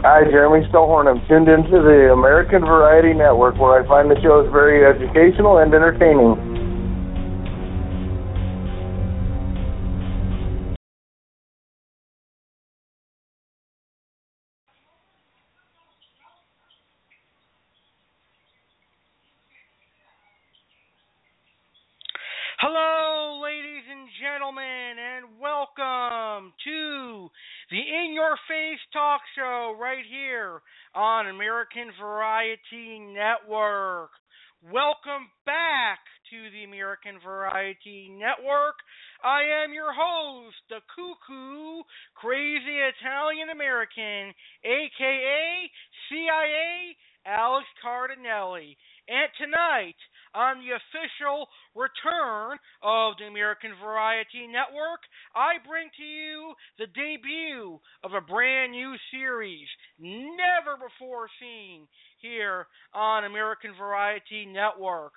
Hi, Jeremy Stillhorn. I'm tuned into the American Variety Network where I find the shows very educational and entertaining. Show right here on American Variety Network. Welcome back to the American Variety Network. I am your host, the cuckoo, crazy Italian American, aka CIA Alex Cardinale. And tonight, on the official return of the American Variety Network, I bring to you the debut of a brand new series, never before seen here on American Variety Network.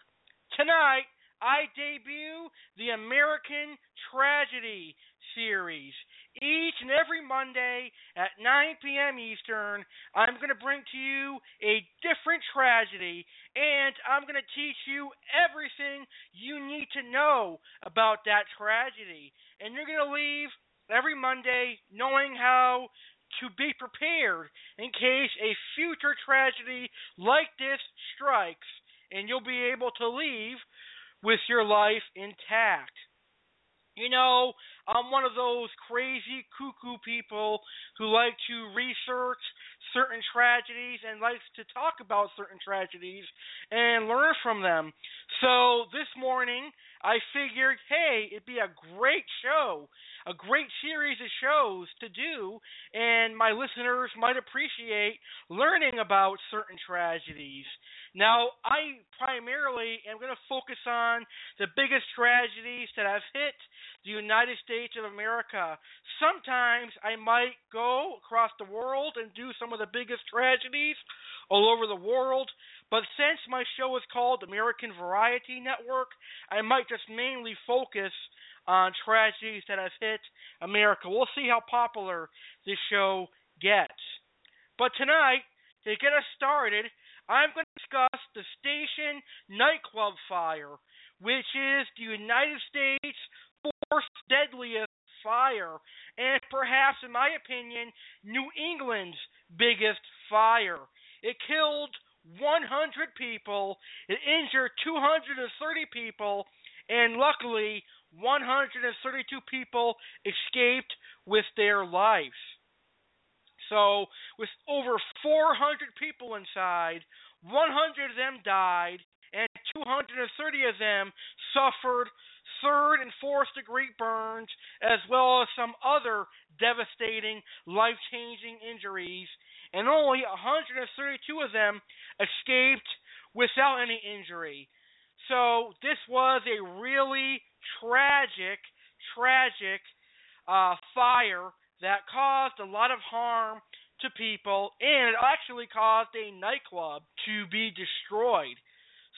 Tonight, I debut the American Tragedy series. Each and every Monday at 9 p.m. Eastern, I'm going to bring to you a different tragedy, and I'm going to teach you everything you need to know about that tragedy. And you're going to leave every Monday knowing how to be prepared in case a future tragedy like this strikes, and you'll be able to leave with your life intact. You know, I'm one of those crazy cuckoo people who like to research certain tragedies and likes to talk about certain tragedies and learn from them. So this morning I figured, hey, it'd be a great show, a great series of shows to do, and my listeners might appreciate learning about certain tragedies. Now, I primarily am going to focus on the biggest tragedies that have hit the United States of America. Sometimes I might go across the world and do some of the biggest tragedies all over the world, but since my show is called American Variety Network, I might just mainly focus on tragedies that have hit America. We'll see how popular this show gets. But tonight, to get us started, I'm going to discuss the Station nightclub fire, which is the United States' fourth deadliest fire, and perhaps, in my opinion, New England's biggest fire. It killed 100 people, it injured 230 people, and luckily, 132 people escaped with their lives. So, with over 400 people inside, 100 of them died, and 230 of them suffered third and fourth degree burns, as well as some other devastating, life changing injuries, and only 132 of them escaped without any injury. So, this was a really tragic, tragic uh, fire that caused a lot of harm to people, and it actually caused a nightclub to be destroyed.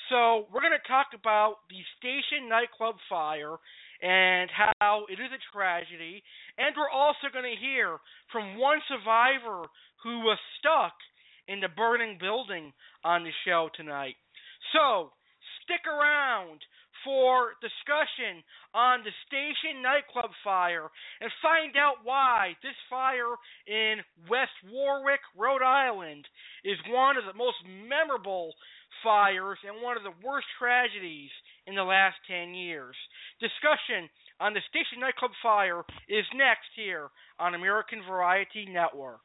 So, we're going to talk about the station nightclub fire and how it is a tragedy, and we're also going to hear from one survivor who was stuck in the burning building on the show tonight. So, stick around for discussion on the station nightclub fire and find out why this fire in West Warwick, Rhode Island is one of the most memorable fires and one of the worst tragedies in the last 10 years. Discussion on the station nightclub fire is next here on American Variety Network.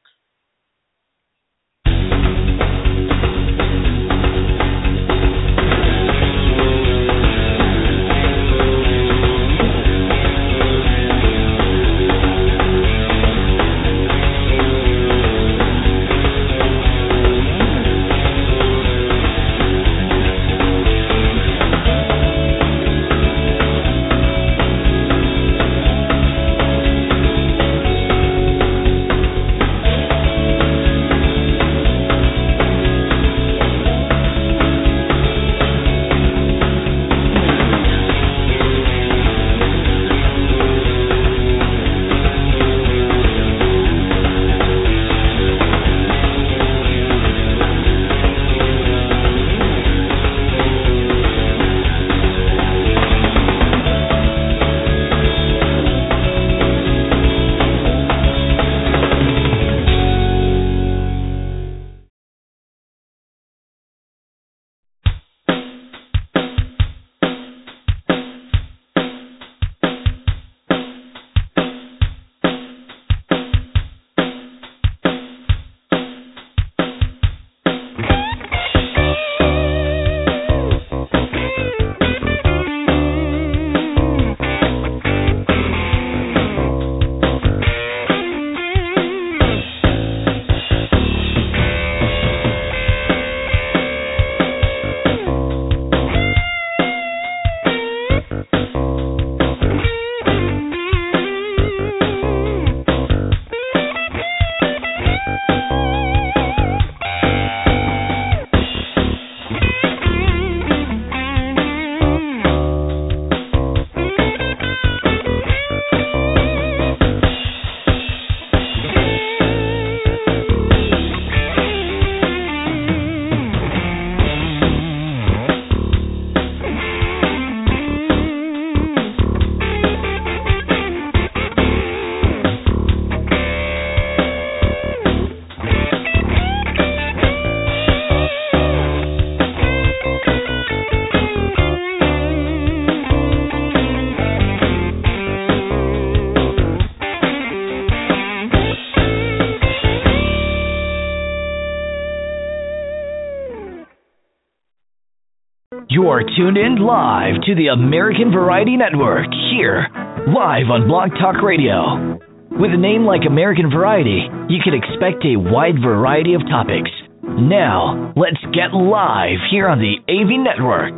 You are tuned in live to the American Variety Network here, live on Blog Talk Radio. With a name like American Variety, you can expect a wide variety of topics. Now, let's get live here on the AV Network.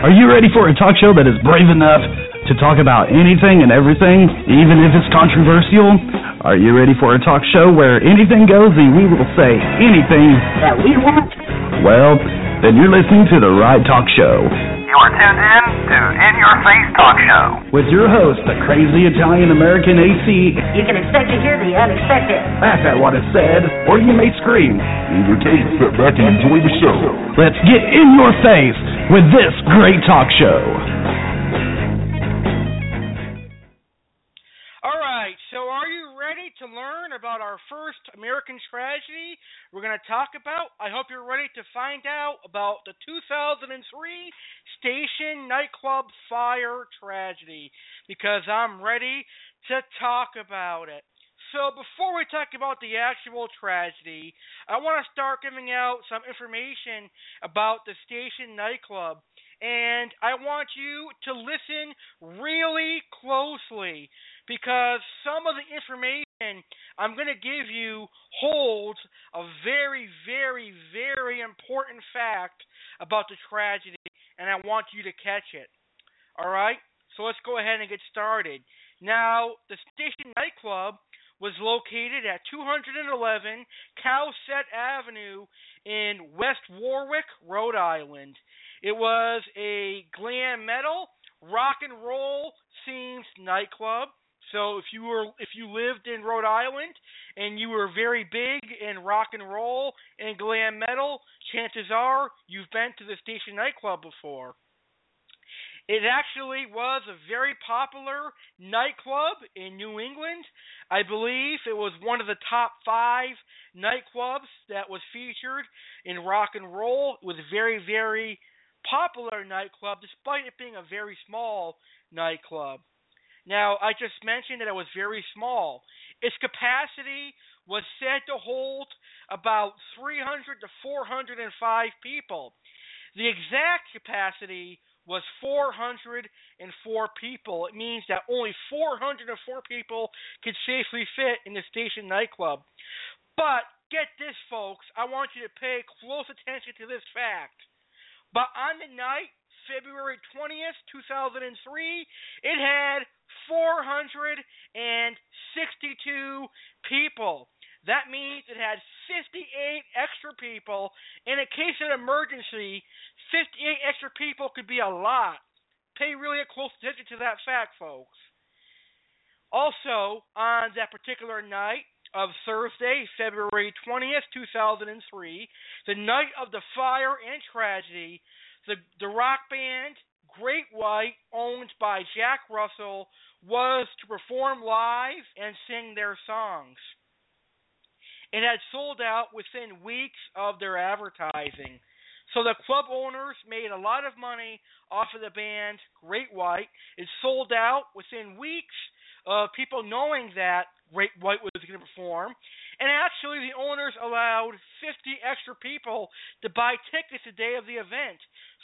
Are you ready for a talk show that is brave enough to talk about anything and everything, even if it's controversial? Are you ready for a talk show where anything goes and we will say anything that we want? Well, then you're listening to the right talk show. You are tuned in to In Your Face Talk Show. With your host, the crazy Italian American AC. You can expect to hear the unexpected. Laugh at what is said, or you may scream. In your case, sit back and enjoy the show. Let's get in your face with this great talk show. Learn about our first American tragedy we're going to talk about? I hope you're ready to find out about the 2003 station nightclub fire tragedy because I'm ready to talk about it. So, before we talk about the actual tragedy, I want to start giving out some information about the station nightclub. And I want you to listen really closely because some of the information I'm going to give you holds a very, very, very important fact about the tragedy, and I want you to catch it. All right? So let's go ahead and get started. Now, the station nightclub was located at 211 Cowesett Avenue in West Warwick, Rhode Island. It was a glam metal, rock and roll themed nightclub. So if you were if you lived in Rhode Island and you were very big in rock and roll and glam metal, chances are you've been to the station nightclub before. It actually was a very popular nightclub in New England. I believe it was one of the top five nightclubs that was featured in rock and roll. It was a very, very popular nightclub, despite it being a very small nightclub. Now, I just mentioned that it was very small. Its capacity was said to hold about 300 to 405 people. The exact capacity was 404 people. It means that only 404 people could safely fit in the station nightclub. But get this, folks, I want you to pay close attention to this fact. But on the night, February 20th, 2003, it had 462 people. That means it had 58 extra people. In a case of emergency, 58 extra people could be a lot. Pay really close attention to that fact, folks. Also, on that particular night of Thursday, February 20th, 2003, the night of the fire and tragedy, the, the rock band Great White, owned by Jack Russell, was to perform live and sing their songs. It had sold out within weeks of their advertising. So the club owners made a lot of money off of the band Great White. It sold out within weeks of people knowing that Great White was going to perform. And actually, the owners allowed 50 extra people to buy tickets the day of the event.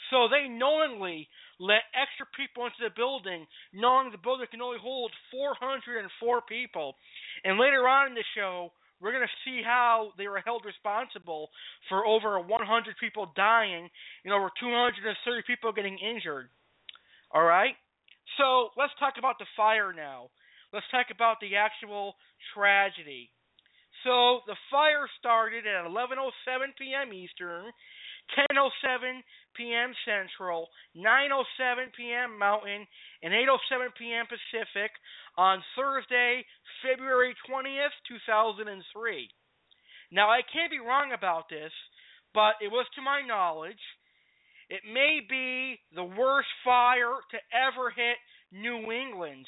So they knowingly let extra people into the building, knowing the building can only hold 404 people. And later on in the show, we're going to see how they were held responsible for over 100 people dying and over 230 people getting injured. All right? So let's talk about the fire now. Let's talk about the actual tragedy. So the fire started at 11:07 p.m. Eastern, 10:07 p.m. Central, 9:07 p.m. Mountain, and 8:07 p.m. Pacific on Thursday, February 20th, 2003. Now, I can't be wrong about this, but it was to my knowledge. It may be the worst fire to ever hit New England,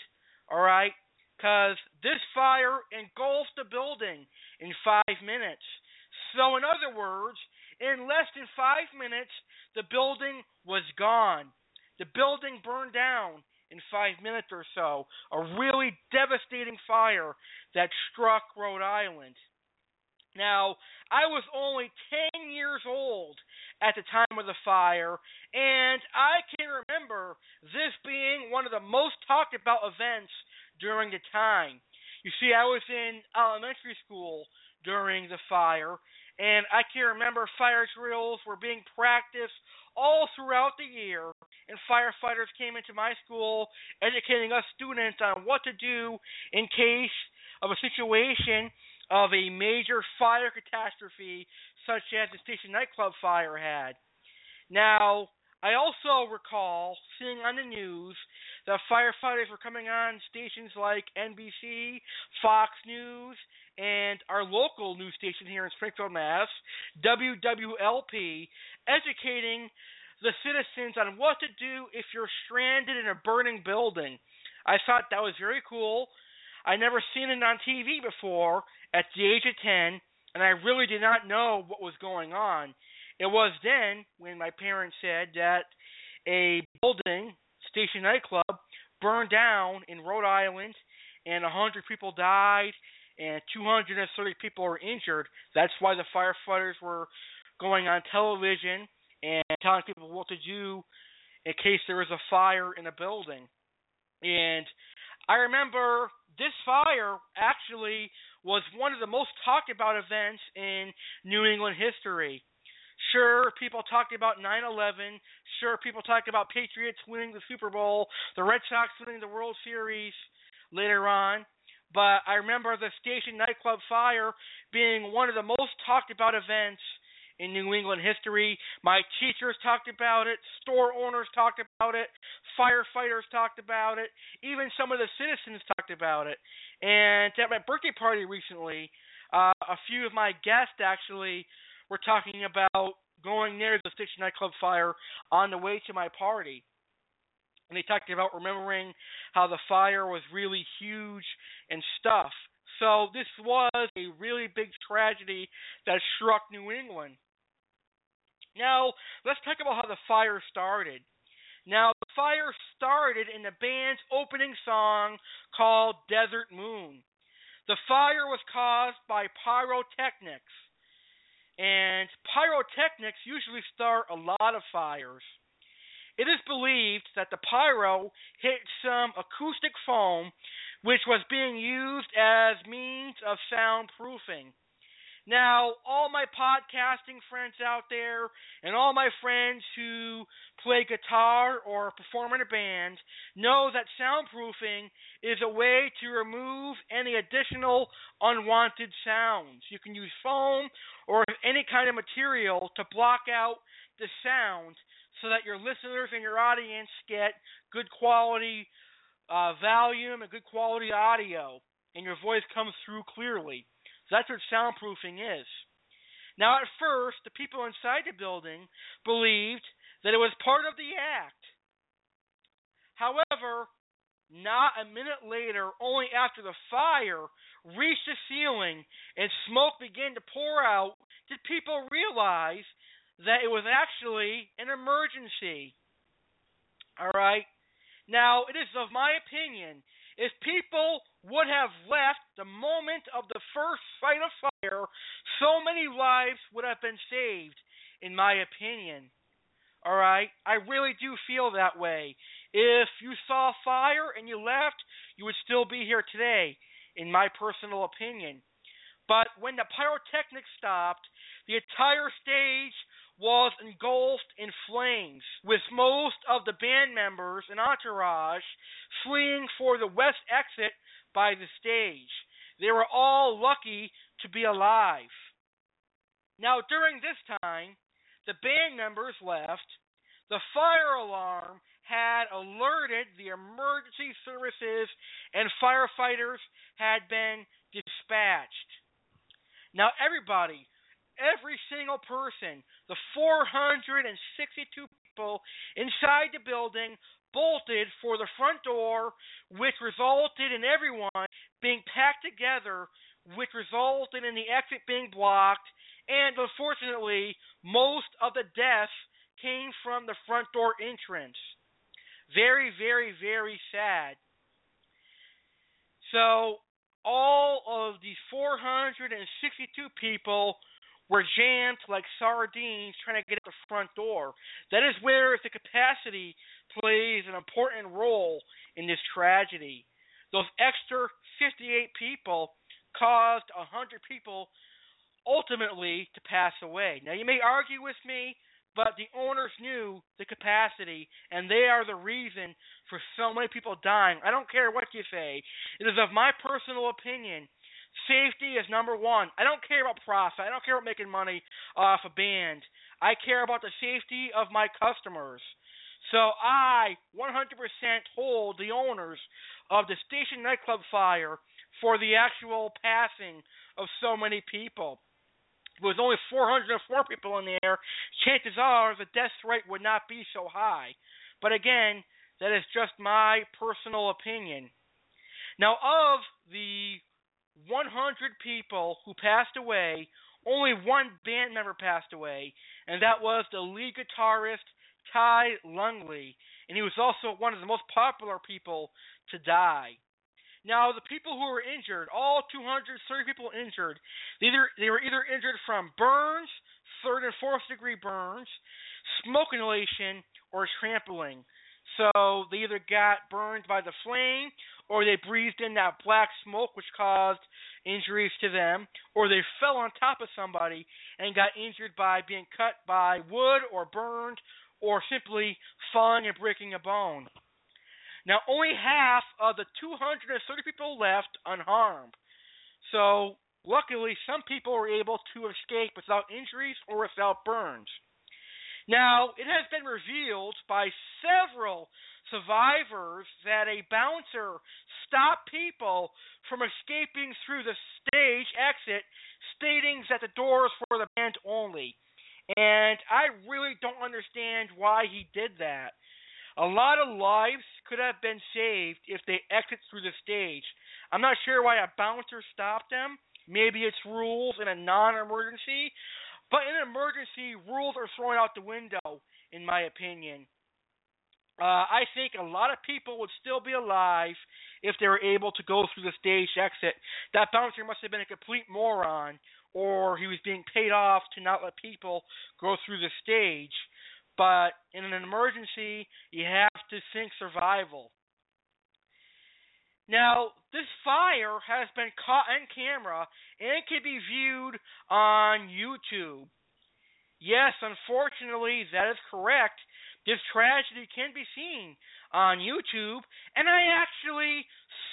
all right? Because this fire engulfed the building in five minutes. So, in other words, in less than five minutes, the building was gone. The building burned down in five minutes or so. A really devastating fire that struck Rhode Island. Now, I was only 10 years old at the time of the fire, and I can remember this being one of the most talked about events during the time. You see, I was in elementary school during the fire, and I can remember fire drills were being practiced all throughout the year, and firefighters came into my school educating us students on what to do in case of a situation of a major fire catastrophe such as the station nightclub fire had. Now, I also recall seeing on the news that firefighters were coming on stations like NBC, Fox News, and our local news station here in Springfield, Mass, WWLP, educating the citizens on what to do if you're stranded in a burning building. I thought that was very cool. I never seen it on TV before at the age of 10, and I really did not know what was going on. It was then when my parents said that a building, Station Nightclub, burned down in Rhode Island, and a 100 people died, and 230 people were injured. That's why the firefighters were going on television and telling people what to do in case there was a fire in a building. And I remember this fire actually was one of the most talked about events in New England history. Sure, people talked about 9 11. Sure, people talked about Patriots winning the Super Bowl, the Red Sox winning the World Series later on. But I remember the station nightclub fire being one of the most talked about events in New England history. My teachers talked about it, store owners talked about it, firefighters talked about it, even some of the citizens talked about it. And at my birthday party recently, uh, a few of my guests actually were talking about going near the Station nightclub fire on the way to my party. And they talked about remembering how the fire was really huge and stuff. So this was a really big tragedy that struck New England. Now, let's talk about how the fire started. Now, the fire started in the band's opening song called Desert Moon. The fire was caused by pyrotechnics. And pyrotechnics usually start a lot of fires. It is believed that the pyro hit some acoustic foam, which was being used as means of soundproofing. Now, all my podcasting friends out there and all my friends who play guitar or perform in a band know that soundproofing is a way to remove any additional unwanted sounds. You can use foam or any kind of material to block out the sound so that your listeners and your audience get good quality uh, volume and good quality audio and your voice comes through clearly. So that's what soundproofing is. Now, at first, the people inside the building believed that it was part of the act. However, not a minute later, only after the fire reached the ceiling and smoke began to pour out, did people realize that it was actually an emergency. All right? Now, it is of my opinion if people would have left the moment of the first sight of fire, so many lives would have been saved, in my opinion. All right? I really do feel that way. If you saw fire and you left, you would still be here today, in my personal opinion. But when the pyrotechnics stopped, the entire stage was engulfed in flames, with most of the band members and entourage fleeing for the west exit by the stage. They were all lucky to be alive. Now, during this time, the band members left. The fire alarm had alerted the emergency services, and firefighters had been dispatched. Now, everybody every single person, the 462 people inside the building, bolted for the front door, which resulted in everyone being packed together, which resulted in the exit being blocked, and unfortunately, most of the deaths came from the front door entrance. Very, very, very sad. So, all of the 462 people were jammed like sardines trying to get at the front door. That is where the capacity plays an important role in this tragedy. Those extra 58 people caused 100 people ultimately to pass away. Now, you may argue with me, but the owners knew the capacity, and they are the reason for so many people dying. I don't care what you say. It is of my personal opinion Safety is number one. I don't care about profit. I don't care about making money off a band. I care about the safety of my customers. So I 100% hold the owners of the station nightclub fire for the actual passing of so many people. With only 404 people in the air, chances are the death rate would not be so high. But again, that is just my personal opinion. Now, of the 100 people who passed away, only one band member passed away, and that was the lead guitarist Ty Longley, and he was also one of the most popular people to die. Now, the people who were injured, all 230 people injured, they, either, they were either injured from burns, third and fourth degree burns, smoke inhalation, or trampling. So they either got burned by the flame or they breathed in that black smoke which caused injuries to them, or they fell on top of somebody and got injured by being cut by wood or burned or simply falling and breaking a bone. Now, only half of the 230 people left unharmed. So, luckily, some people were able to escape without injuries or without burns. Now, it has been revealed by several survivors that a bouncer stopped people from escaping through the stage exit, stating that the doors for the band only. And I really don't understand why he did that. A lot of lives could have been saved if they exit through the stage. I'm not sure why a bouncer stopped them. Maybe it's rules in a non emergency. But in an emergency, rules are thrown out the window, in my opinion. Uh, I think a lot of people would still be alive if they were able to go through the stage exit. That bouncer must have been a complete moron, or he was being paid off to not let people go through the stage. But in an emergency, you have to think survival. Now, this fire has been caught on camera and can be viewed on YouTube. Yes, unfortunately, that is correct. This tragedy can be seen on YouTube, and I actually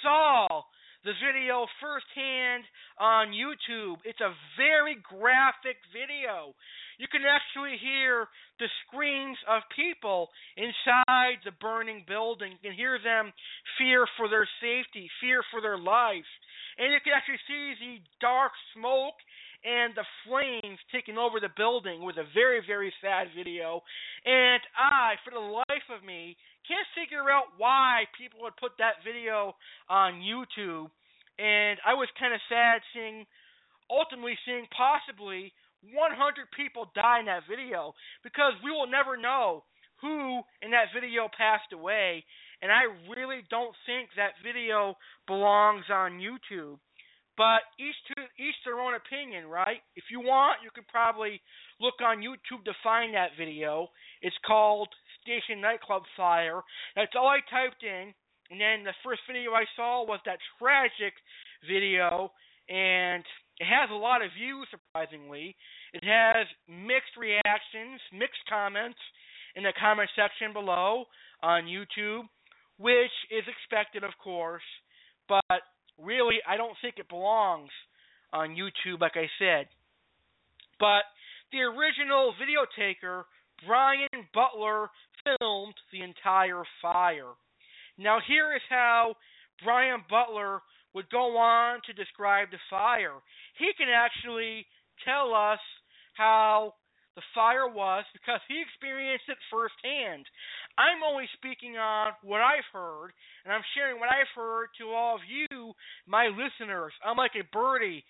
saw the video firsthand on YouTube. It's a very graphic video. You can actually hear the screams of people inside the burning building. You can hear them fear for their safety, fear for their life. And you can actually see the dark smoke and the flames taking over the building with a very, very sad video. And I, for the life of me, can't figure out why people would put that video on YouTube. And I was kind of sad seeing, ultimately seeing possibly 100 people die in that video because we will never know who in that video passed away. And I really don't think that video belongs on YouTube. But each to each their own opinion, right? If you want, you could probably look on YouTube to find that video. It's called Station Nightclub Fire. That's all I typed in, and then the first video I saw was that tragic video, and it has a lot of views, surprisingly. It has mixed reactions, mixed comments in the comment section below on YouTube, which is expected, of course. But really, I don't think it belongs on YouTube, like I said. But the original videotaker, Brian Butler, filmed the entire fire. Now, here is how Brian Butler would go on to describe the fire. He can actually tell us how the fire was because he experienced it firsthand. I'm only speaking on what I've heard, and I'm sharing what I've heard to all of you, my listeners. I'm like a birdie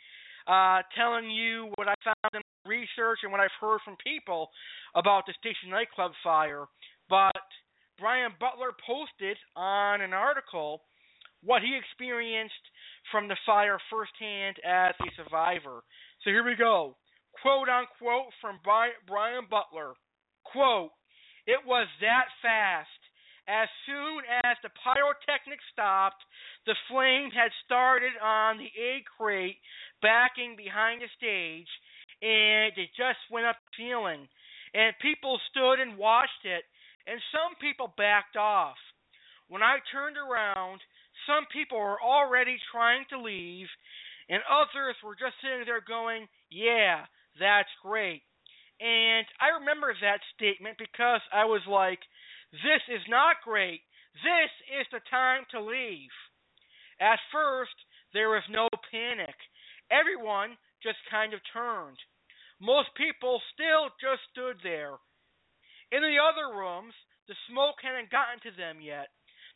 uh, telling you what I found in research and what I've heard from people about the station nightclub fire. But Brian Butler posted on an article what he experienced from the fire firsthand as a survivor. So here we go. Quote unquote from Brian Butler. Quote, it was that fast. As soon as the pyrotechnics stopped, the flame had started on the egg crate backing behind the stage, and it just went up the ceiling. And people stood and watched it, and some people backed off. When I turned around, some people were already trying to leave, and others were just sitting there going, Yeah, that's great. And I remember that statement because I was like, This is not great. This is the time to leave. At first, there was no panic. Everyone just kind of turned. Most people still just stood there. In the other rooms, the smoke hadn't gotten to them yet.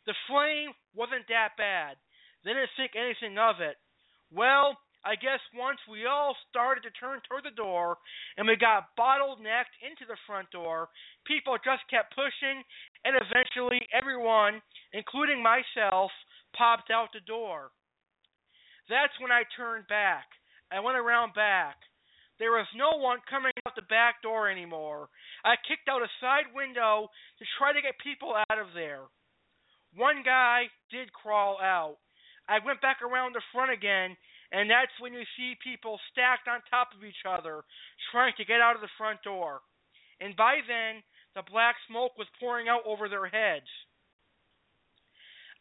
The flame wasn't that bad. They didn't think anything of it. Well, I guess once we all started to turn toward the door and we got bottlenecked into the front door, people just kept pushing, and eventually everyone, including myself, popped out the door. That's when I turned back. I went around back. There was no one coming out the back door anymore. I kicked out a side window to try to get people out of there. One guy did crawl out. I went back around the front again, and that's when you see people stacked on top of each other trying to get out of the front door. And by then, the black smoke was pouring out over their heads.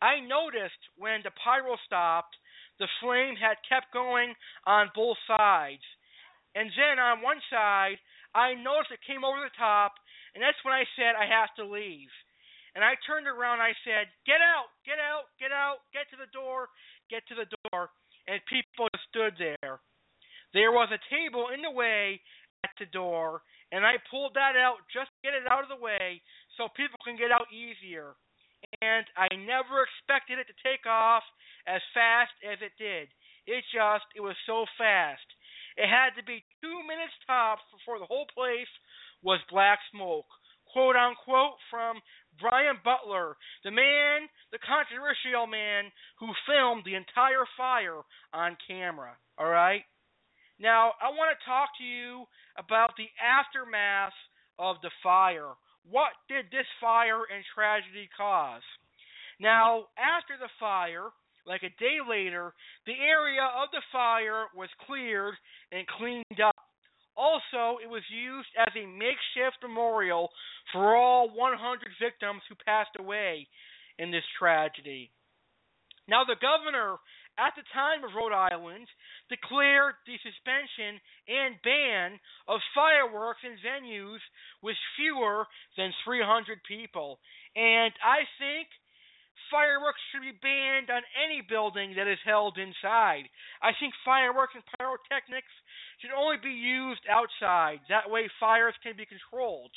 I noticed when the pyro stopped, the flame had kept going on both sides. And then on one side, I noticed it came over the top, and that's when I said I have to leave. And I turned around I said, Get out, get out, get out, get to the door, get to the door. And people stood there. There was a table in the way at the door, and I pulled that out just to get it out of the way so people can get out easier. And I never expected it to take off as fast as it did. It just, it was so fast. It had to be two minutes tops before the whole place was black smoke. Quote unquote from Brian Butler, the man, the controversial man who filmed the entire fire on camera. All right? Now, I want to talk to you about the aftermath of the fire. What did this fire and tragedy cause? Now, after the fire, like a day later, the area of the fire was cleared and cleaned up. Also, it was used as a makeshift memorial for all 100 victims who passed away in this tragedy. Now, the governor at the time of Rhode Island declared the suspension and ban of fireworks in venues with fewer than 300 people. And I think fireworks should be banned on any building that is held inside. I think fireworks and pyrotechnics should only be used outside. That way, fires can be controlled.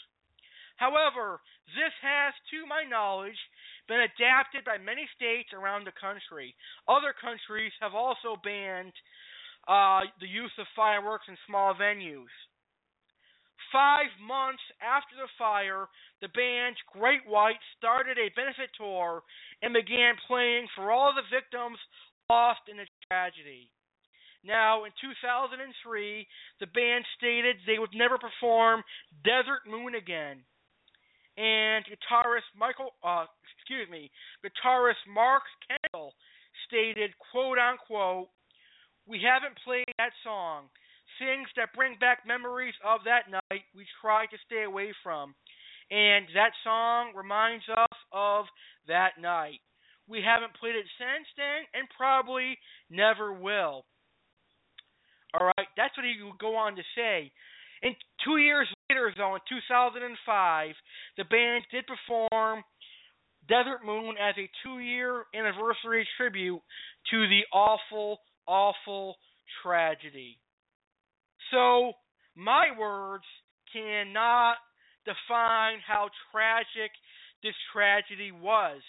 However, this has, to my knowledge, been adapted by many states around the country. Other countries have also banned uh, the use of fireworks in small venues. Five months after the fire, the band Great White started a benefit tour and began playing for all the victims lost in the tragedy. Now, in 2003, the band stated they would never perform Desert Moon again. And guitarist Michael, uh, excuse me, guitarist Mark Kendall stated, quote unquote, we haven't played that song. Things that bring back memories of that night we try to stay away from. And that song reminds us of that night. We haven't played it since then and probably never will. All right, that's what he would go on to say. And two years later, though, in 2005, the band did perform Desert Moon as a two year anniversary tribute to the awful, awful tragedy. So, my words cannot define how tragic this tragedy was.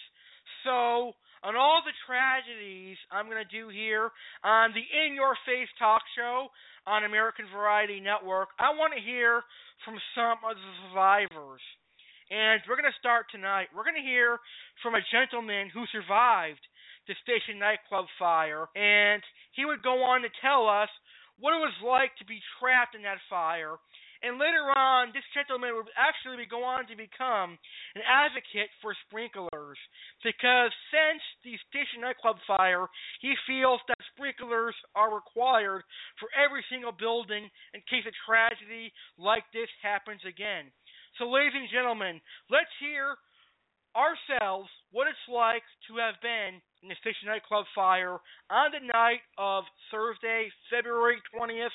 So, on all the tragedies I'm going to do here on the In Your Face Talk Show on American Variety Network, I want to hear from some of the survivors. And we're going to start tonight. We're going to hear from a gentleman who survived the station nightclub fire, and he would go on to tell us what it was like to be trapped in that fire. And later on, this gentleman would actually go on to become an advocate for sprinklers because since the station nightclub fire, he feels that sprinklers are required for every single building in case a tragedy like this happens again. So, ladies and gentlemen, let's hear ourselves what it's like to have been the Station Nightclub fire on the night of Thursday, February 20th,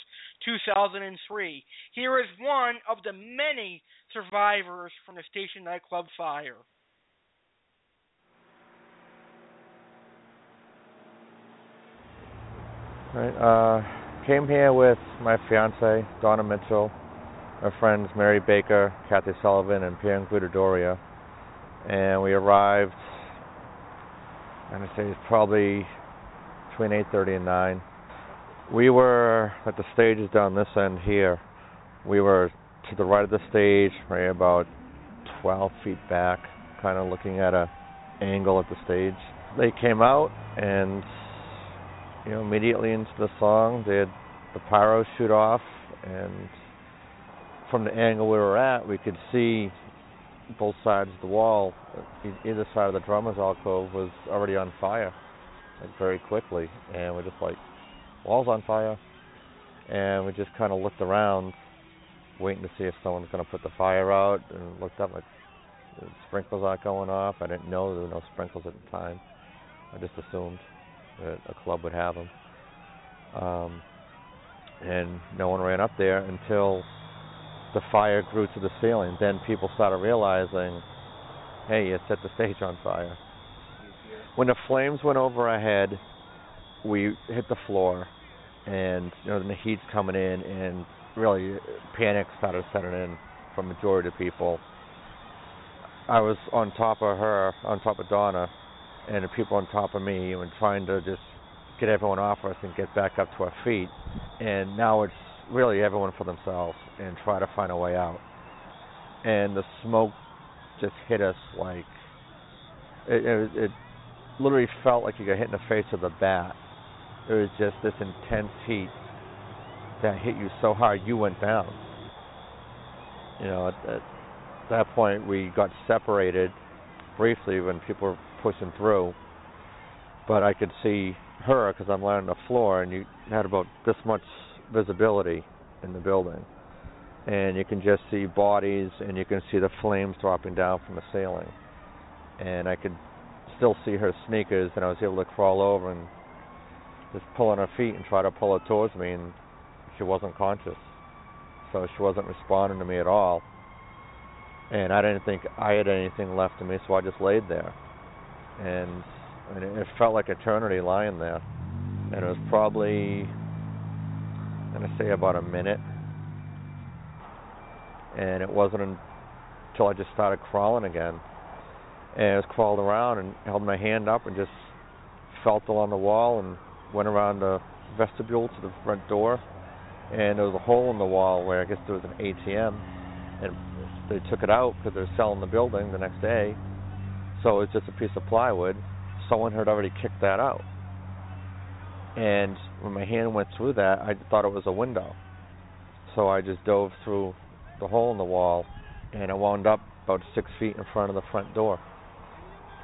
2003. Here is one of the many survivors from the Station Nightclub fire. Right, uh, came here with my fiance, Donna Mitchell, our friends Mary Baker, Kathy Sullivan, and Pierre Guidodoria and we arrived. I'm gonna say it's probably between 8:30 and 9. We were at the stages down this end here. We were to the right of the stage, right about 12 feet back, kind of looking at a angle at the stage. They came out and you know immediately into the song they had the pyro shoot off and from the angle we were at we could see both sides of the wall, either side of the drummer's alcove was already on fire, like very quickly, and we're just like, wall's on fire, and we just kind of looked around, waiting to see if someone's going to put the fire out, and looked up like the sprinklers aren't going off. I didn't know there were no sprinklers at the time. I just assumed that a club would have them. Um, and no one ran up there until the fire grew to the ceiling. Then people started realizing, hey, you set the stage on fire. When the flames went over our head, we hit the floor, and you know the heat's coming in, and really uh, panic started setting in for majority of people. I was on top of her, on top of Donna, and the people on top of me, and trying to just get everyone off us and get back up to our feet. And now it's really everyone for themselves and try to find a way out. And the smoke just hit us like it, it, it literally felt like you got hit in the face with a bat. It was just this intense heat that hit you so hard you went down. You know, at, at that point we got separated briefly when people were pushing through, but I could see her because I'm lying on the floor, and you had about this much visibility in the building. And you can just see bodies and you can see the flames dropping down from the ceiling. And I could still see her sneakers and I was able to crawl over and just pull on her feet and try to pull her towards me and she wasn't conscious. So she wasn't responding to me at all. And I didn't think I had anything left in me, so I just laid there. And, and it felt like eternity lying there. And it was probably going to say about a minute. And it wasn't until I just started crawling again. And I was crawled around and held my hand up and just felt along the wall and went around the vestibule to the front door. And there was a hole in the wall where I guess there was an ATM. And they took it out because they were selling the building the next day. So it was just a piece of plywood. Someone had already kicked that out. And when my hand went through that, I thought it was a window. So I just dove through the hole in the wall, and I wound up about six feet in front of the front door.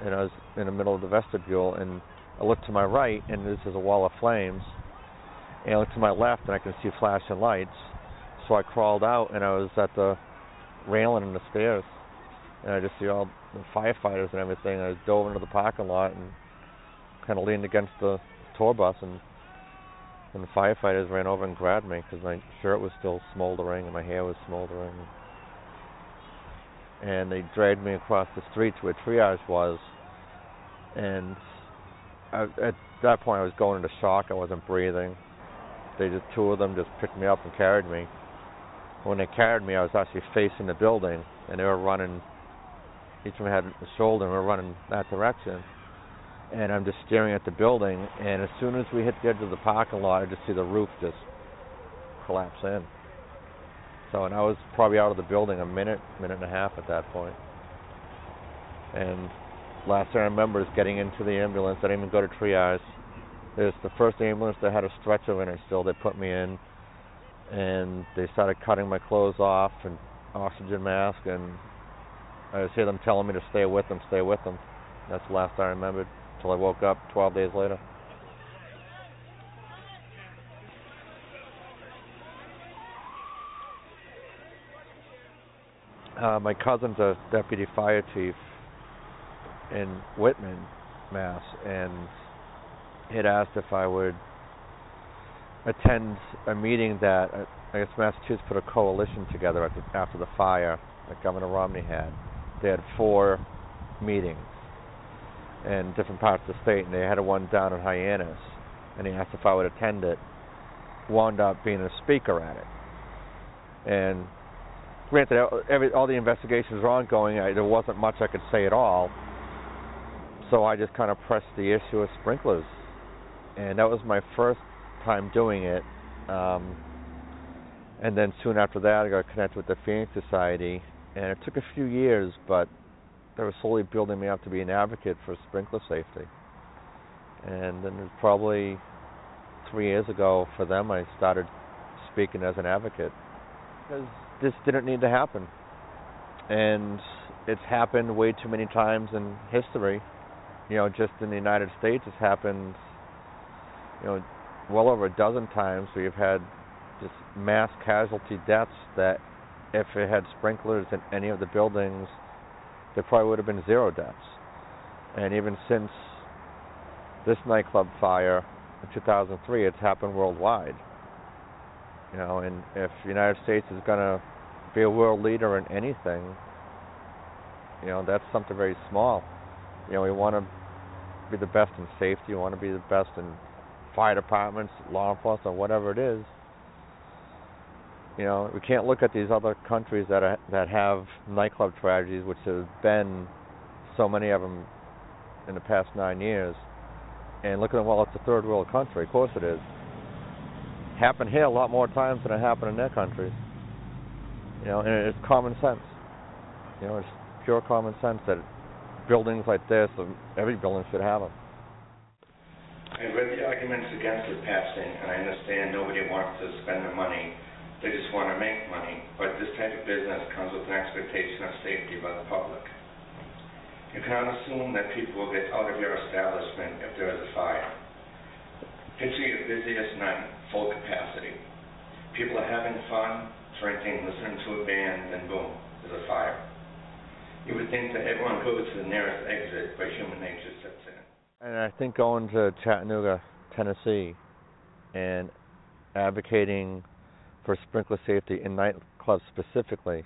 And I was in the middle of the vestibule, and I looked to my right, and this is a wall of flames. And I looked to my left, and I can see flashing lights. So I crawled out, and I was at the railing in the stairs, and I just see all the firefighters and everything. I dove into the parking lot and kind of leaned against the tour bus, and and the firefighters ran over and grabbed me because my shirt was still smoldering and my hair was smoldering. And they dragged me across the street to where triage was, and I, at that point I was going into shock. I wasn't breathing. They just two of them just picked me up and carried me. When they carried me, I was actually facing the building, and they were running. Each of them had a shoulder, and we were running that direction and I'm just staring at the building. And as soon as we hit the edge of the parking lot, I just see the roof just collapse in. So, and I was probably out of the building a minute, minute and a half at that point. And last thing I remember is getting into the ambulance. I didn't even go to triage. It was the first ambulance that had a stretcher in it. Still, they put me in, and they started cutting my clothes off and oxygen mask, and I just hear them telling me to stay with them, stay with them. That's the last I remembered until I woke up 12 days later. Uh, my cousin's a deputy fire chief in Whitman, Mass, and he had asked if I would attend a meeting that uh, I guess Massachusetts put a coalition together after the fire that Governor Romney had. They had four meetings in different parts of the state, and they had one down in Hyannis, and he asked if I would attend it. Wound up being a speaker at it, and granted, every, all the investigations were ongoing. I, there wasn't much I could say at all, so I just kind of pressed the issue of sprinklers, and that was my first time doing it. Um, and then soon after that, I got connected with the Phoenix Society, and it took a few years, but they were slowly building me up to be an advocate for sprinkler safety. And then probably three years ago for them, I started speaking as an advocate because this didn't need to happen, and it's happened way too many times in history. You know, just in the United States, it's happened. You know, well over a dozen times we've had just mass casualty deaths that if it had sprinklers in any of the buildings, there probably would have been zero deaths. And even since this nightclub fire in 2003, it's happened worldwide. You know, and if the United States is going to be a world leader in anything, you know, that's something very small. You know, we want to be the best in safety. We want to be the best in fire departments, law enforcement, whatever it is. You know, we can't look at these other countries that are, that have nightclub tragedies, which have been so many of them in the past nine years, and look at them. Well, it's a third world country. Of course, it is. Happened here a lot more times than it happened in their countries. You know, and it's common sense. You know, it's pure common sense that buildings like this, every building should have them. I read the arguments against it passing, and I understand nobody wants to spend the money they just want to make money, but this type of business comes with an expectation of safety by the public. You cannot assume that people will get out of your establishment if there is a fire. Picture your busiest night, full capacity. People are having fun, drinking, listening to a band, and boom, there's a fire. You would think that everyone goes to the nearest exit, but human nature sets in. And I think going to Chattanooga, Tennessee, and advocating for sprinkler safety in nightclubs specifically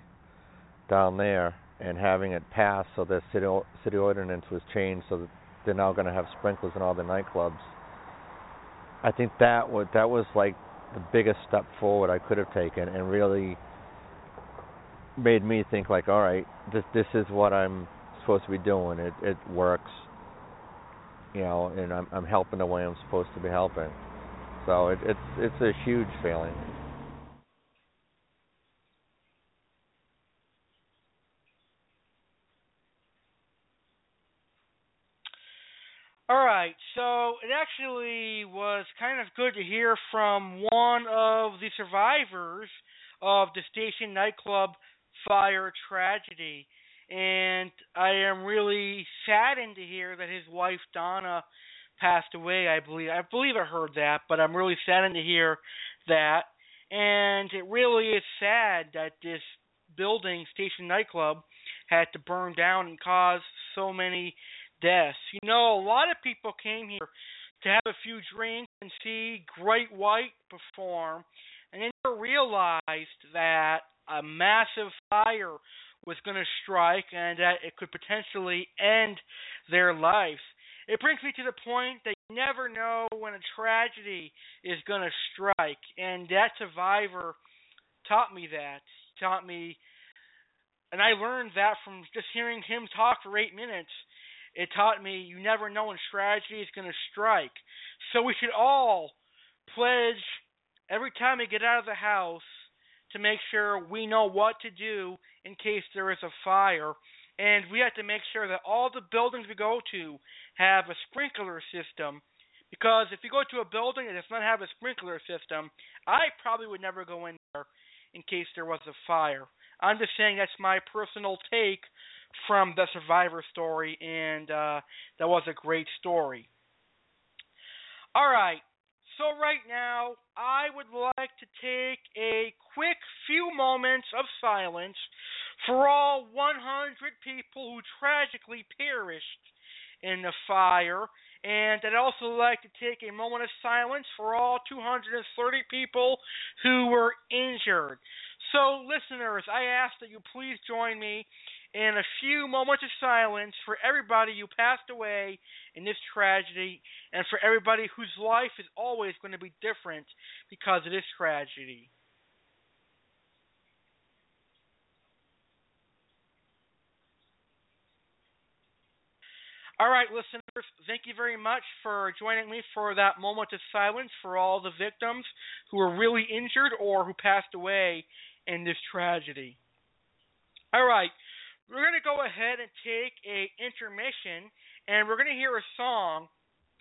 down there and having it passed so the city, city ordinance was changed so that they're now going to have sprinklers in all the nightclubs. I think that would that was like the biggest step forward I could have taken and really made me think like all right this this is what I'm supposed to be doing. It it works you know and I'm I'm helping the way I'm supposed to be helping. So it, it's it's a huge feeling All right, so it actually was kind of good to hear from one of the survivors of the station nightclub fire tragedy. And I am really saddened to hear that his wife Donna passed away. I believe I believe I heard that, but I'm really saddened to hear that. And it really is sad that this building, Station Nightclub, had to burn down and cause so many deaths. You know, a lot of people came here to have a few drinks and see Great White perform, and they realized that a massive fire was going to strike and that it could potentially end their lives. It brings me to the point that you never know when a tragedy is going to strike, and that survivor taught me that. He taught me, and I learned that from just hearing him talk for eight minutes it taught me you never know when strategy is going to strike. So we should all pledge every time we get out of the house to make sure we know what to do in case there is a fire. and we have to make sure that all the buildings we go to have a sprinkler system. Because if you go to a building that does not have a sprinkler system, I probably would never go in there in case there was a fire. I'm just saying that's my personal take from the Survivor story, and uh, that was a great story. All right, so right now I would like to take a quick few moments of silence for all 100 people who tragically perished in the fire. And I'd also like to take a moment of silence for all 230 people who were injured. So, listeners, I ask that you please join me in a few moments of silence for everybody who passed away in this tragedy and for everybody whose life is always going to be different because of this tragedy. All right, listeners, thank you very much for joining me for that moment of silence for all the victims who were really injured or who passed away in this tragedy. All right, we're going to go ahead and take a intermission, and we're going to hear a song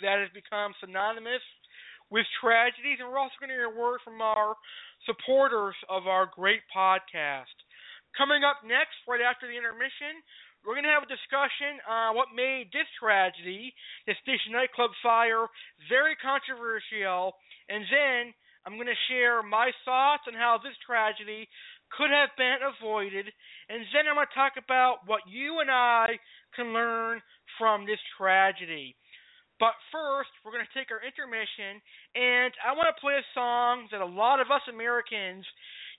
that has become synonymous with tragedies, and we're also going to hear a word from our supporters of our great podcast. Coming up next, right after the intermission, we're going to have a discussion on what made this tragedy, the Station nightclub fire, very controversial. And then I'm going to share my thoughts on how this tragedy could have been avoided. And then I'm going to talk about what you and I can learn from this tragedy. But first, we're going to take our intermission, and I want to play a song that a lot of us Americans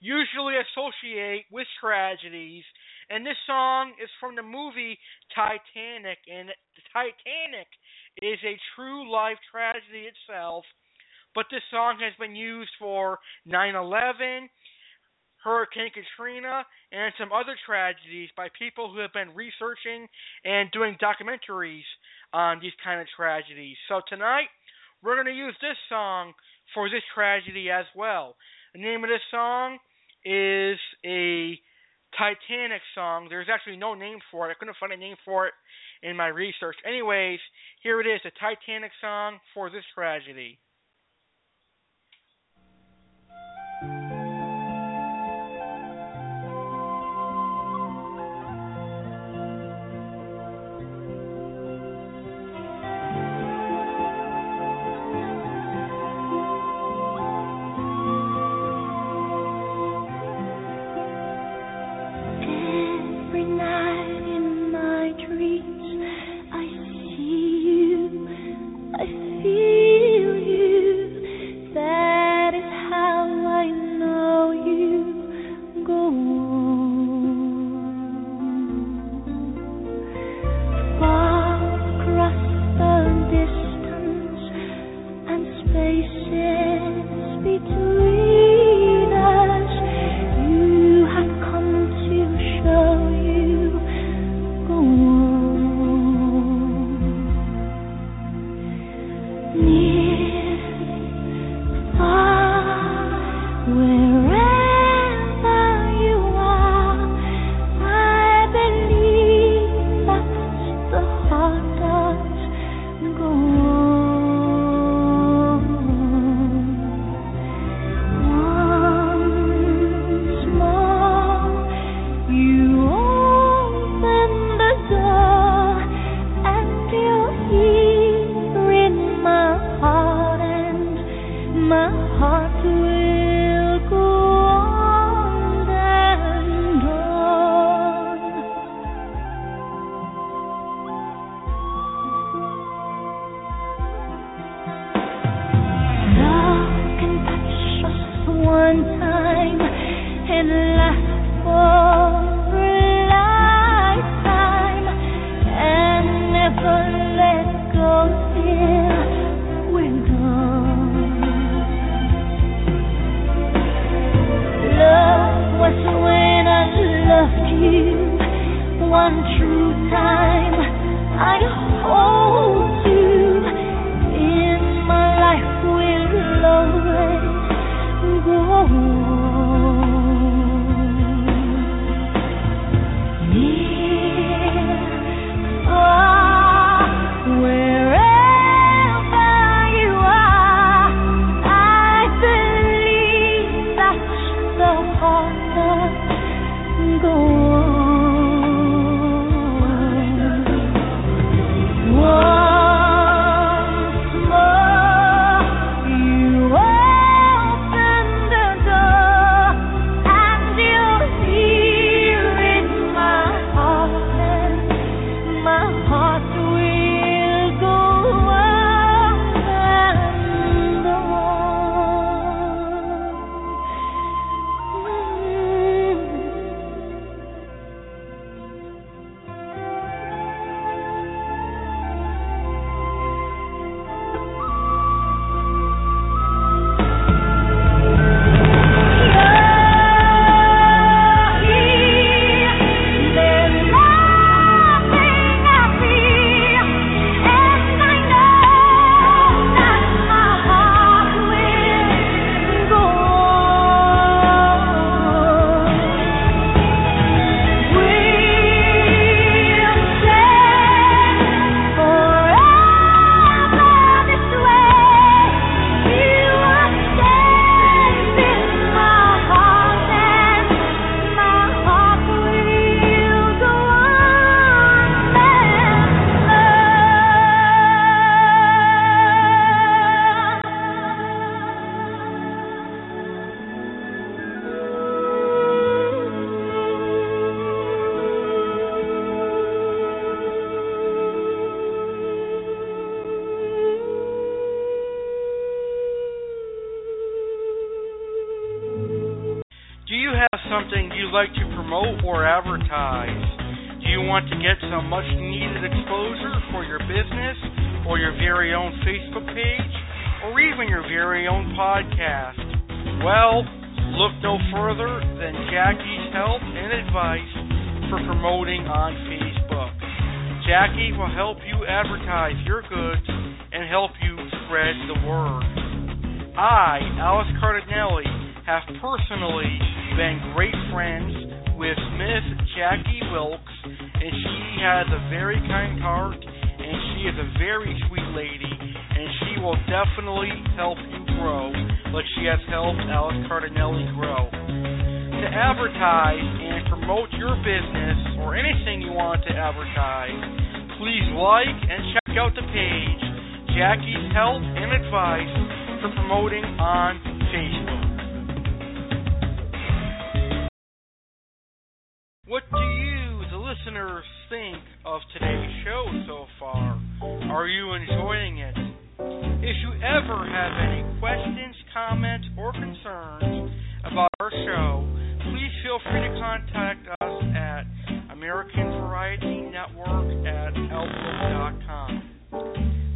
usually associate with tragedies. And this song is from the movie Titanic, and Titanic is a true life tragedy itself. But this song has been used for 9 11, Hurricane Katrina, and some other tragedies by people who have been researching and doing documentaries on these kind of tragedies. So tonight, we're going to use this song for this tragedy as well. The name of this song is a Titanic song. There's actually no name for it. I couldn't find a name for it in my research. Anyways, here it is, a Titanic song for this tragedy. Own podcast? Well, look no further than Jackie's help and advice for promoting on Facebook. Jackie will help you advertise your goods and help you spread the word. I, Alex Cardinale, have personally been great friends with Miss Jackie Wilkes, and she has a very kind heart, and she is a very sweet lady, and she will definitely help you grow like she has helped Alex Cardinale grow. To advertise and promote your business or anything you want to advertise, please like and check out the page Jackie's Help and Advice for Promoting on Facebook. What do you, the listeners, think of today's show so far? Are you enjoying it? If you ever have any questions, comments, or concerns about our show, please feel free to contact us at American Variety Network at Outlook.com.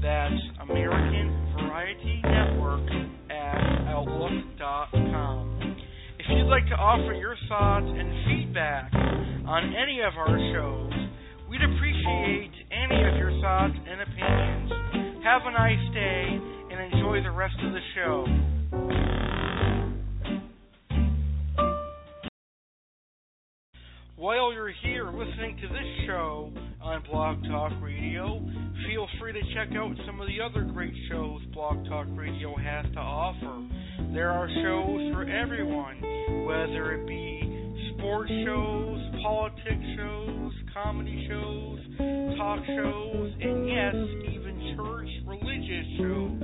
That's American Variety Network at Outlook.com. If you'd like to offer your thoughts and feedback on any of our shows, we'd appreciate any of your thoughts and opinions. Have a nice day and enjoy the rest of the show. While you're here listening to this show on Blog Talk Radio, feel free to check out some of the other great shows Blog Talk Radio has to offer. There are shows for everyone, whether it be sports shows, politics shows, comedy shows, talk shows, and yes, even church religious shows.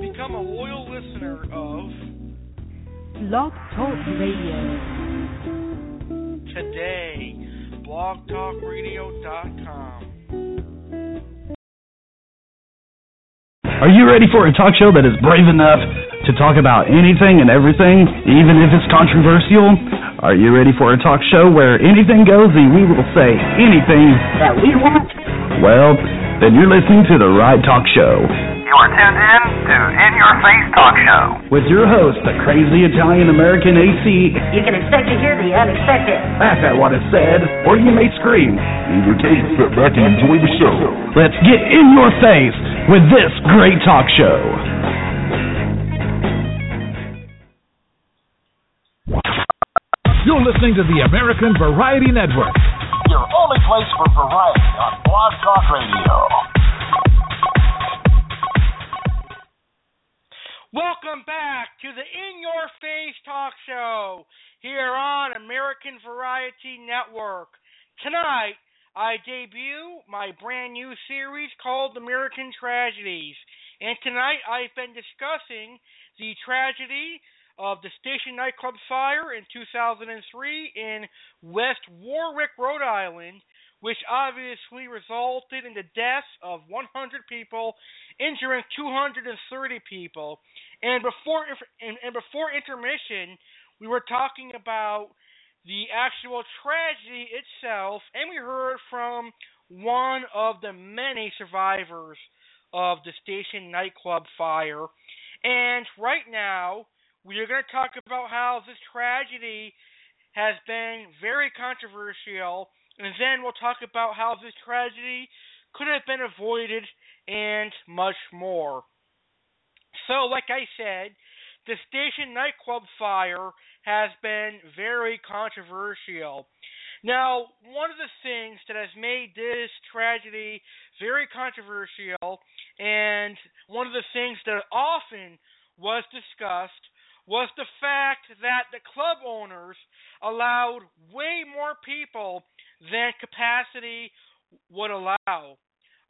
Become a loyal listener of Blog Talk Radio today. blogtalkradio.com. Are you ready for a talk show that is brave enough to talk about anything and everything, even if it's controversial? Are you ready for a talk show where anything goes and we will say anything that we want? Well, then you're listening to the right talk show. You are tuned in to In Your Face Talk Show. With your host, the crazy Italian American AC. You can expect to hear the unexpected. Laugh at what is said, or you may scream. Either your case, sit back and enjoy the show. Let's get in your face with this great talk show. You're listening to the American Variety Network. Your only place for variety on Blog Talk Radio. Welcome back to the In Your Face Talk Show here on American Variety Network. Tonight, I debut my brand new series called American Tragedies. And tonight, I've been discussing the tragedy of the Station Nightclub fire in 2003 in West Warwick, Rhode Island, which obviously resulted in the deaths of 100 people, injuring 230 people. And before and, and before intermission, we were talking about the actual tragedy itself, and we heard from one of the many survivors of the Station Nightclub fire. And right now, we are going to talk about how this tragedy has been very controversial, and then we'll talk about how this tragedy could have been avoided and much more. So, like I said, the station nightclub fire has been very controversial. Now, one of the things that has made this tragedy very controversial, and one of the things that often was discussed, was the fact that the club owners allowed way more people than capacity would allow.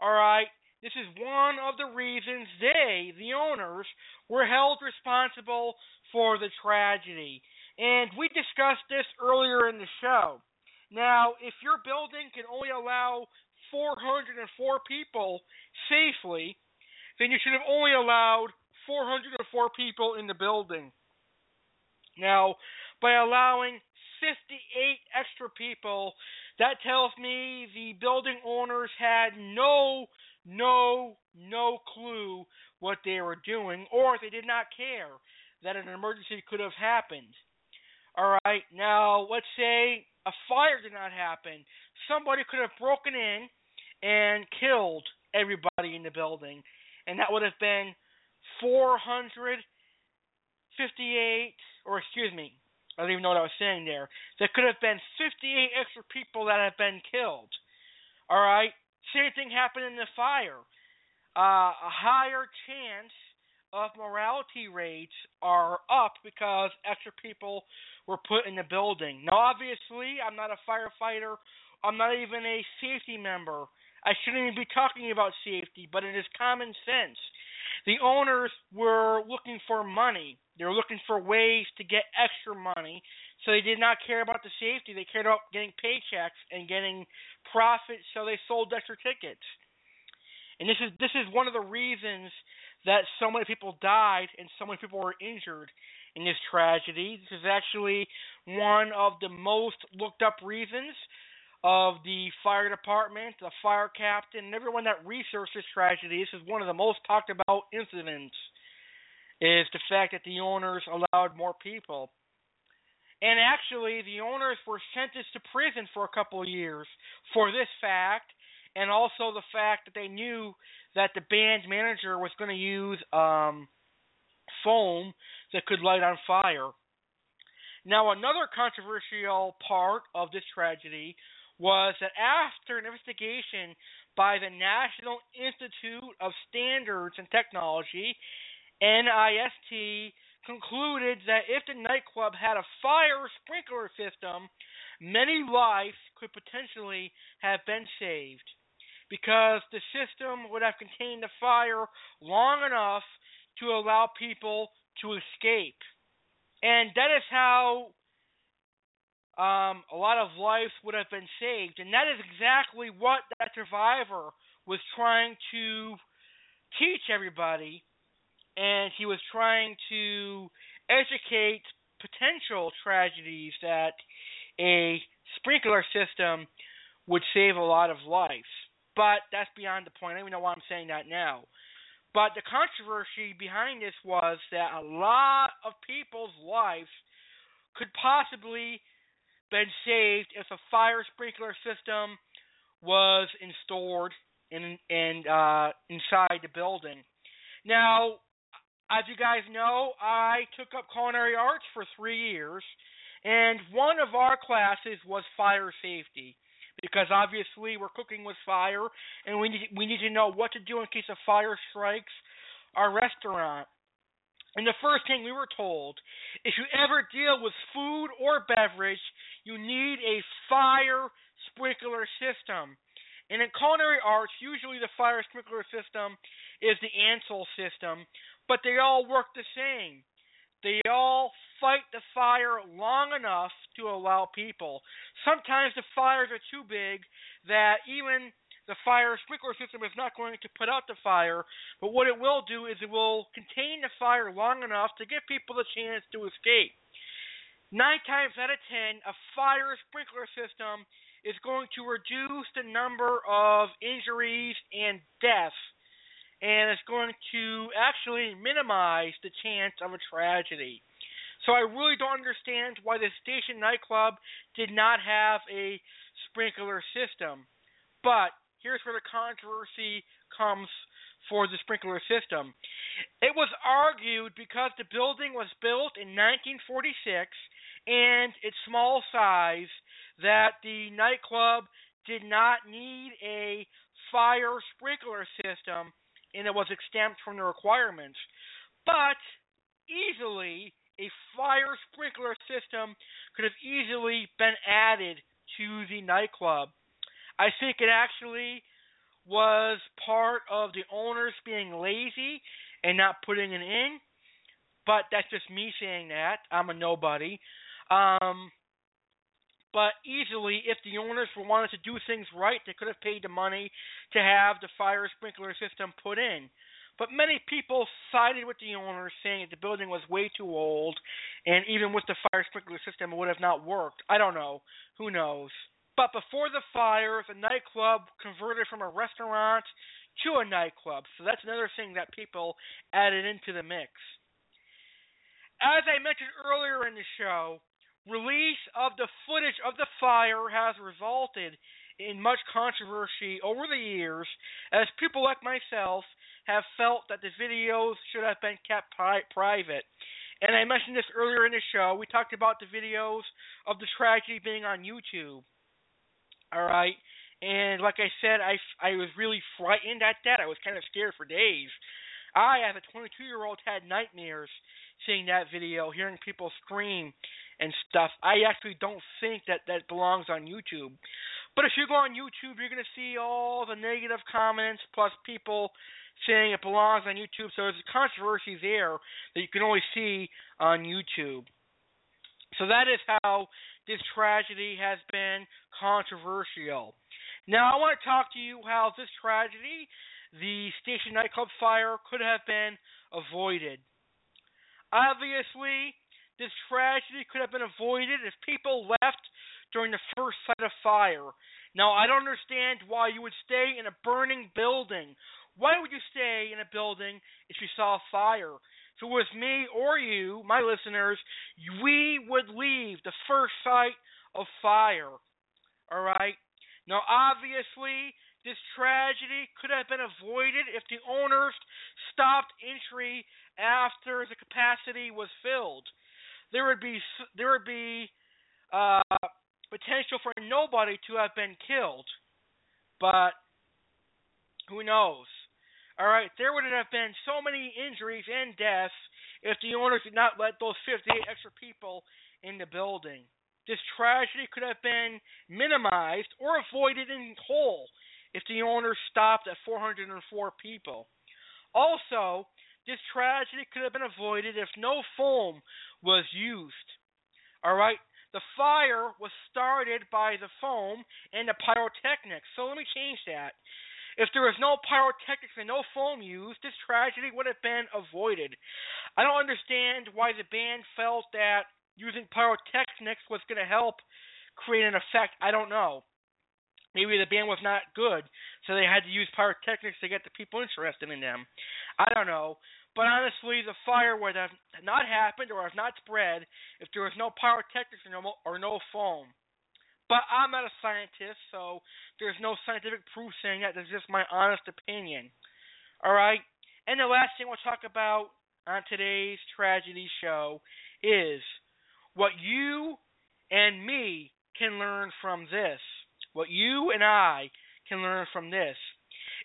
All right, this is one of the reasons they, the owners, were held responsible for the tragedy. And we discussed this earlier in the show. Now, if your building can only allow 404 people safely, then you should have only allowed 404 people in the building. Now, by allowing 58 extra people, that tells me the building owners had no, no, no clue what they were doing, or they did not care that an emergency could have happened. All right, now let's say a fire did not happen. Somebody could have broken in and killed everybody in the building, and that would have been 458, or excuse me, I don't even know what I was saying there. There could have been 58 extra people that have been killed. All right, same thing happened in the fire. Uh, a higher chance of mortality rates are up because extra people were put in the building. Now, obviously, I'm not a firefighter. I'm not even a safety member. I shouldn't even be talking about safety, but it is common sense. The owners were looking for money. They were looking for ways to get extra money, so they did not care about the safety. They cared about getting paychecks and getting profit, so they sold extra tickets. And this is this is one of the reasons that so many people died and so many people were injured in this tragedy. This is actually one of the most looked up reasons of the fire department, the fire captain, and everyone that researched this tragedy. This is one of the most talked about incidents is the fact that the owners allowed more people. And actually, the owners were sentenced to prison for a couple of years for this fact, and also the fact that they knew that the band manager was going to use um, foam that could light on fire. Now, another controversial part of this tragedy was that after an investigation by the National Institute of Standards and Technology, NIST, concluded that if the nightclub had a fire sprinkler system, many lives could potentially have been saved because the system would have contained the fire long enough to allow people to escape. And that is how um, a lot of lives would have been saved. And that is exactly what that survivor was trying to teach everybody. And he was trying to educate potential tragedies that a sprinkler system would save a lot of lives. But that's beyond the point. I don't even know why I'm saying that now. But the controversy behind this was that a lot of people's lives could possibly been saved if a fire sprinkler system was installed in in uh, inside the building. Now, as you guys know, I took up culinary arts for three years, and one of our classes was fire safety because obviously we're cooking with fire, and we need we need to know what to do in case a fire strikes our restaurant. And the first thing we were told, if you ever deal with food or beverage, you need a fire sprinkler system. And in culinary arts, usually the fire sprinkler system is the Ansul system, but they all work the same. They all fight the fire long enough to allow people. Sometimes the fires are too big that even the fire sprinkler system is not going to put out the fire, but what it will do is it will contain the fire long enough to give people the chance to escape. Nine times out of ten, a fire sprinkler system is going to reduce the number of injuries and deaths and it's going to actually minimize the chance of a tragedy. So I really don't understand why the station nightclub did not have a sprinkler system. But here's where the controversy comes for the sprinkler system. It was argued because the building was built in 1946 and its small size that the nightclub did not need a fire sprinkler system and it was exempt from the requirements. But easily, a fire sprinkler system could have easily been added to the nightclub. I think it actually was part of the owners being lazy and not putting it in. But that's just me saying that. I'm a nobody. Um, but easily, if the owners wanted to do things right, they could have paid the money to have the fire sprinkler system put in. But many people sided with the owners, saying that the building was way too old, and even with the fire sprinkler system, it would have not worked. I don't know. Who knows? But before the fire, the nightclub converted from a restaurant to a nightclub. So that's another thing that people added into the mix. As I mentioned earlier in the show, release of the footage of the fire has resulted in much controversy over the years as people like myself have felt that the videos should have been kept pri- private. And I mentioned this earlier in the show. We talked about the videos of the tragedy being on YouTube. All right. And like I said, I, I was really frightened at that. I was kind of scared for days. I, as a 22 year old, had nightmares seeing that video, hearing people scream and stuff. I actually don't think that that belongs on YouTube. But if you go on YouTube, you're going to see all the negative comments plus people saying it belongs on YouTube. So there's a controversy there that you can only see on YouTube. So that is how this tragedy has been controversial. Now I want to talk to you how this tragedy, the station nightclub fire, could have been avoided. Obviously, this tragedy could have been avoided if people left during the first sight of fire. Now, I don't understand why you would stay in a burning building. Why would you stay in a building if you saw fire? If it was me or you, my listeners, we would leave the first sight of fire. All right? Now, obviously, this tragedy could have been avoided if the owners stopped entry after the capacity was filled. There would be there would be uh, potential for nobody to have been killed, but who knows? All right, there would have been so many injuries and deaths if the owners did not let those 58 extra people in the building. This tragedy could have been minimized or avoided in whole if the owners stopped at 404 people. Also, this tragedy could have been avoided if no foam was used. All right, the fire was started by the foam and the pyrotechnics. So let me change that. If there was no pyrotechnics and no foam used, this tragedy would have been avoided. I don't understand why the band felt that using pyrotechnics was going to help create an effect. I don't know. Maybe the band was not good, so they had to use pyrotechnics to get the people interested in them. I don't know. But honestly, the fire would have not happened or have not spread if there was no pyrotechnics or no, foam. But I'm not a scientist, so there's no scientific proof saying that. This is just my honest opinion. All right? And the last thing we'll talk about on today's tragedy show is what you and me can learn from this. What you and I can learn from this.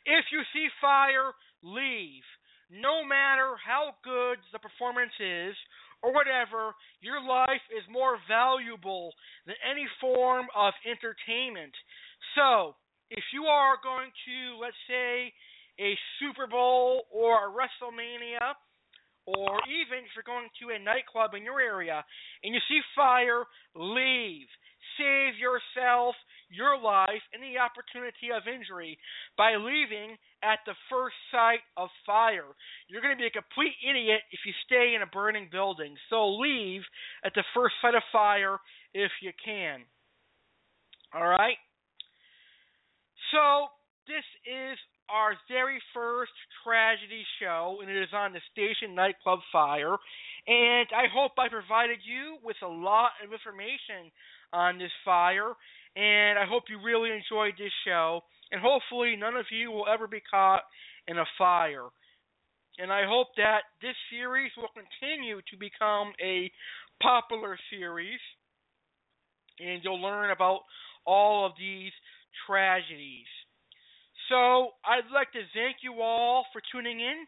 If you see fire, leave. No matter how good the performance is or whatever, your life is more valuable than any form of entertainment. So, if you are going to, let's say, a Super Bowl or a WrestleMania, or even if you're going to a nightclub in your area and you see fire, leave. Save yourself, your life, and the opportunity of injury by leaving at the first sight of fire. You're going to be a complete idiot if you stay in a burning building. So leave at the first sight of fire if you can. All right? So, this is our very first tragedy show, and it is on the station nightclub fire. And I hope I provided you with a lot of information on this fire, and I hope you really enjoyed this show. And hopefully, none of you will ever be caught in a fire. And I hope that this series will continue to become a popular series, and you'll learn about all of these tragedies. So I'd like to thank you all for tuning in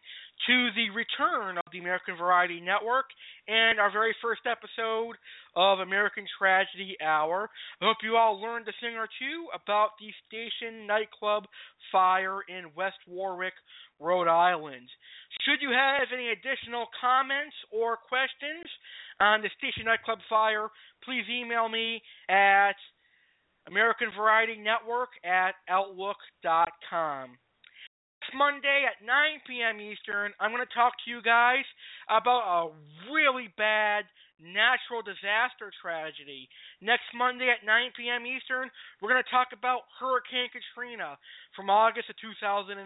to the return of the American Variety Network and our very first episode of American Tragedy Hour. I hope you all learned a thing or two about the station nightclub fire in West Warwick, Rhode Island. Should you have any additional comments or questions on the station nightclub fire, please email me at American Variety Network at Outlook.com. Monday at 9 p.m. Eastern, I'm going to talk to you guys about a really bad natural disaster tragedy. Next Monday at 9 p.m. Eastern, we're going to talk about Hurricane Katrina from August of 2005.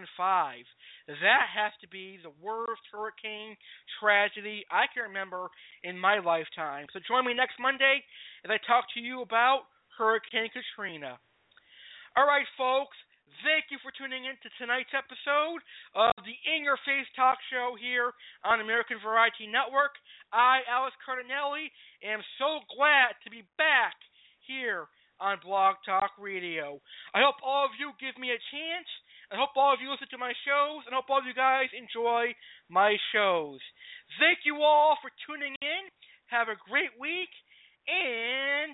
That has to be the worst hurricane tragedy I can remember in my lifetime. So join me next Monday as I talk to you about Hurricane Katrina. All right, folks. Thank you for tuning in to tonight's episode of the In Your Face Talk Show here on American Variety Network. I, Alex Cardinale, am so glad to be back here on Blog Talk Radio. I hope all of you give me a chance. I hope all of you listen to my shows, and I hope all of you guys enjoy my shows. Thank you all for tuning in. Have a great week, and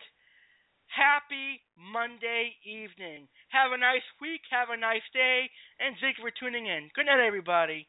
happy Monday evening. Have a nice week, have a nice day, and thank you for tuning in. Good night, everybody.